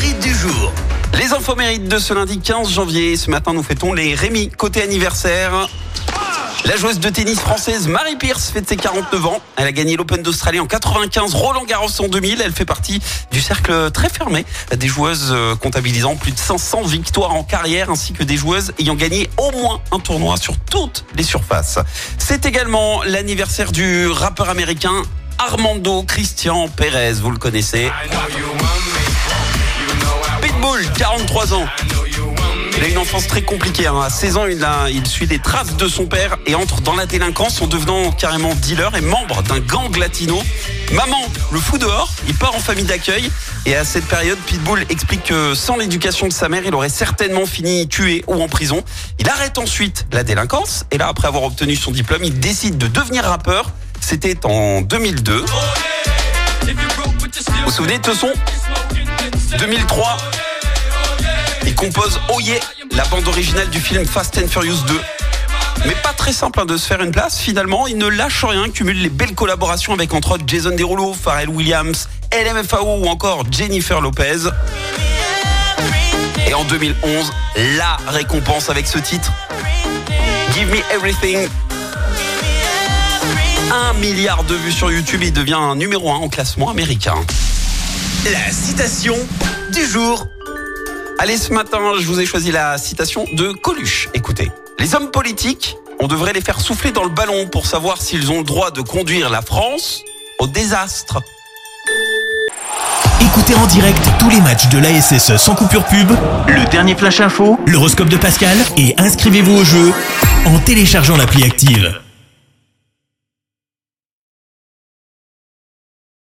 mérite du jour. Les infos mérites de ce lundi 15 janvier. Ce matin, nous fêtons les Rémi. Côté anniversaire. La joueuse de tennis française Marie Pierce fête ses 49 ans. Elle a gagné l'Open d'Australie en 95, Roland Garros en 2000. Elle fait partie du cercle très fermé des joueuses euh, comptabilisant plus de 500 victoires en carrière ainsi que des joueuses ayant gagné au moins un tournoi sur toutes les surfaces. C'est également l'anniversaire du rappeur américain Armando Christian Perez. Vous le connaissez. Pitbull, 43 ans. Il a une enfance très compliquée. hein. À 16 ans, il, suit les traces de son père et entre dans la délinquance en devenant carrément dealer et membre d'un gang latino. Maman le fout dehors, il part en famille d'accueil. Et à cette période, Pitbull explique que sans l'éducation de sa mère, il aurait certainement fini tué ou en prison. Il arrête ensuite la délinquance. Et là, après avoir obtenu son diplôme, il décide de devenir rappeur. C'était en 2002. Vous vous souvenez de ce son? 2003, il compose Oh la bande originale du film Fast and Furious 2. Mais pas très simple hein, de se faire une place. Finalement, il ne lâche rien, cumule les belles collaborations avec entre autres Jason Derulo, Pharrell Williams, LMFAO ou encore Jennifer Lopez. Et en 2011, la récompense avec ce titre. Give me everything. Un milliard de vues sur YouTube, il devient un numéro un en classement américain. La citation du jour. Allez, ce matin, je vous ai choisi la citation de Coluche. Écoutez, les hommes politiques, on devrait les faire souffler dans le ballon pour savoir s'ils ont le droit de conduire la France au désastre. Écoutez en direct tous les matchs de l'ASSE sans coupure pub, le dernier flash info, l'horoscope de Pascal et inscrivez-vous au jeu en téléchargeant l'appli active.